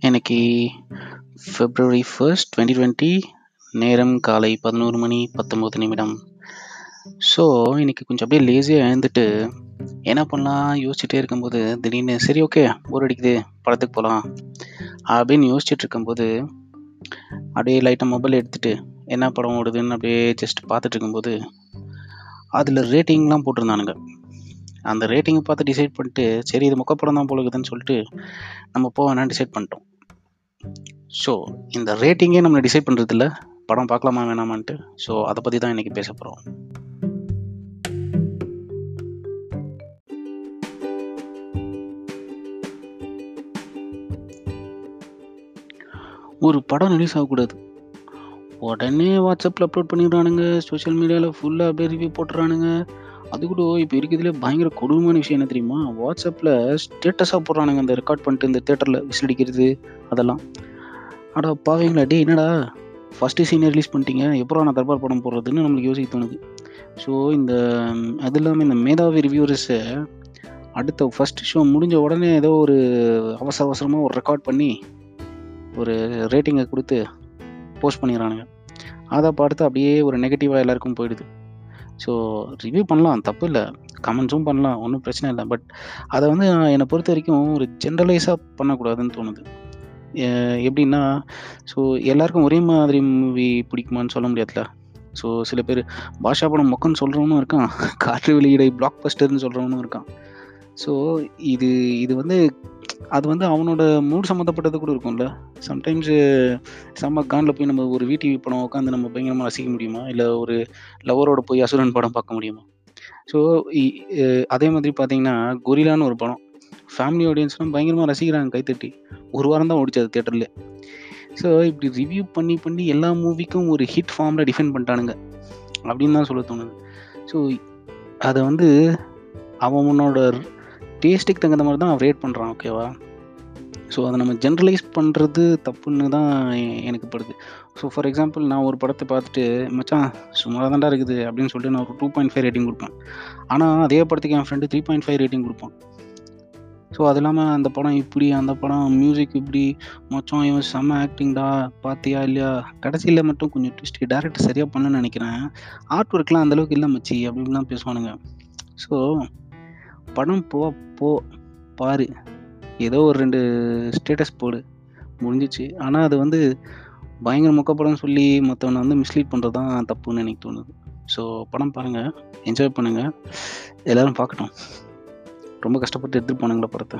இன்னைக்கு February first twenty twenty நேரம் காலை பதினோரு மணி பத்தொம்போது நிமிடம். ஸோ இன்னைக்கு கொஞ்சம் அப்படியே லேசியாக எழுந்துட்டு என்ன பண்ணலாம் யோசிச்சுட்டே இருக்கும்போது திடீர்னு சரி ஓகே போர் அடிக்குது படத்துக்கு போகலாம் அப்படின்னு யோசிச்சுட்டு இருக்கும்போது அப்படியே லைட்டாக மொபைல் எடுத்துட்டு என்ன படம் ஓடுதுன்னு அப்படியே ஜஸ்ட் பார்த்துட்டு இருக்கும்போது அதில் ரேட்டிங்லாம் போட்டிருந்தானுங்க. அந்த ரேட்டிங்கை பார்த்து டிசைட் பண்ணிட்டு சரி இது முக்கப்படம் தான் போல இருக்குதுன்னு சொல்லிட்டு நம்ம போக வேணாம் டிசைட் பண்ணிட்டோம். ஸோ இந்த ரேட்டிங்கே நம்ம டிசைட் பண்ணுறதில்ல படம் பார்க்கலாமா வேணாமான்ட்டு. ஸோ அதை பற்றி தான் இன்றைக்கி பேச போகிறோம் ஒரு படம் ரிலீஸ் ஆகக்கூடாது. உடனே வாட்ஸ்அப்பில் அப்லோட் பண்ணிடுறானுங்க. சோஷியல் மீடியாவில் ஃபுல்லாக அப்படியே ரிவ்யூ போட்டுறானுங்க. அது கூட இப்போ இருக்கிறதுலே பயங்கர கொடூரமான விஷயம் என்ன தெரியுமா? வாட்ஸ்அப்பில் ஸ்டேட்டஸாக போடுறானுங்க அந்த ரெக்கார்ட் பண்ணிட்டு இந்த தேட்டரில் விசில் அடிக்கிறது அதெல்லாம். அடா பாவீங்களா டே என்னடா? ஃபஸ்ட்டு சீனை ரிலீஸ் பண்ணிட்டீங்க எப்போ நான் தர்பார் படம் போடுறதுன்னு நம்மளுக்கு யோசிக்க தோணுது. ஸோ இந்த அது இல்லாமல் இந்த மேதாவி ரிவ்யூவர்ஸை அடுத்த ஃபஸ்ட் ஷோ முடிஞ்ச உடனே ஏதோ ஒரு அவசர அவசரமாக ஒரு ரெக்கார்ட் பண்ணி ஒரு ரேட்டிங்கை கொடுத்து போஸ்ட் பண்ணிடுறானுங்க. அதை பார்த்து அப்படியே ஒரு நெகட்டிவாக எல்லாருக்கும் போயிடுது. ஸோ ரிவ்யூ பண்ணலாம் தப்பு இல்லை கமெண்ட்ஸும் பண்ணலாம் ஒன்றும் பிரச்சனை இல்லை. பட் அதை வந்து நான் என்னை பொறுத்த வரைக்கும் ஒரு ஜென்ரலைஸாக பண்ணக்கூடாதுன்னு தோணுது. எப்படின்னா ஸோ எல்லாருக்கும் ஒரே மாதிரி மூவி பிடிக்குமான்னு சொல்ல முடியாதுல ஸோ சில பேர் பாஷா படம் மொக்கன்னு சொல்கிறவனும் இருக்கான். காற்று வெளியீடை பிளாக் பஸ்டர்னு சொல்கிறவனும் இருக்கான். ஸோ இது இது வந்து அது வந்து அவனோட மூட் சம்மந்தப்பட்டது கூட இருக்கும்ல. சம்டைம்ஸு செம்ம கானில் போய் நம்ம ஒரு விடிவி படம் உட்காந்து நம்ம பயங்கரமாக ரசிக்க முடியுமா? இல்லை ஒரு லவரோட போய் அசுரன் படம் பார்க்க முடியுமா? ஸோ அதே மாதிரி பார்த்தீங்கன்னா கொரிலான்னு ஒரு படம். ஃபேமிலி ஆடியன்ஸ்லாம் பயங்கரமாக ரசிக்கிறாங்க கைத்தட்டி. ஒரு வாரம் தான் ஓடிச்சு அது தேட்டரில் ஸோ இப்படி ரிவ்யூ பண்ணி பண்ணி எல்லா மூவிக்கும் ஒரு ஹிட் ஃபார்மில் டிஃபைன் பண்ணிட்டானுங்க. அப்படின்னு தான் சொல்ல தோணுது. ஸோ அதை வந்து அவனோட டேஸ்ட்டுக்கு தகுந்த மாதிரி தான் ரேட் பண்ணுறான் ஓகேவா ஸோ அதை நம்ம ஜென்ரலைஸ் பண்ணுறது தப்புன்னு தான் எனக்கு படுது. ஸோ ஃபார் எக்ஸாம்பிள் நான் ஒரு படத்தை பார்த்துட்டு மச்சான் சுமாராக தான்டா இருக்குது அப்படின்னு சொல்லிட்டு நான் ஒரு டூ பாயிண்ட் ஃபைவ் ரேட்டிங் கொடுப்பேன். ஆனால் அதே படத்துக்கு என் friend three point five rating கொடுப்பான். ஸோ அது இல்லாமல் அந்த படம் இப்படி அந்த படம் மியூசிக் இப்படி மொச்சம் இவன் செம்ம ஆக்டிங்டா பார்த்தியா இல்லையா? கடைசியில் மட்டும் கொஞ்சம் ட்விஸ்ட் டேரக்டர் சரியாக பண்ணணும்னு நினைக்கிறேன். ஆர்ட் ஒர்க்லாம் அந்தளவுக்கு இல்லை மச்சி அப்படின்லாம் பேசுவானுங்க. ஸோ படம் போ போ பாரு. ஏதோ ஒரு ரெண்டு ஸ்டேட்டஸ் போடு. முடிஞ்சிச்சு. ஆனால் அது வந்து பயங்கர முக்கப்படம்னு சொல்லி மற்றவனை வந்து மிஸ்லீட் பண்ணுறது தான் தப்புன்னு எனக்கு தோணுது. ஸோ படம் பாருங்கள் என்ஜாய் பண்ணுங்கள் எல்லாரும் பார்க்கட்டும். ரொம்ப கஷ்டப்பட்டு எடுத்துகிட்டு போனாங்களா படத்தை.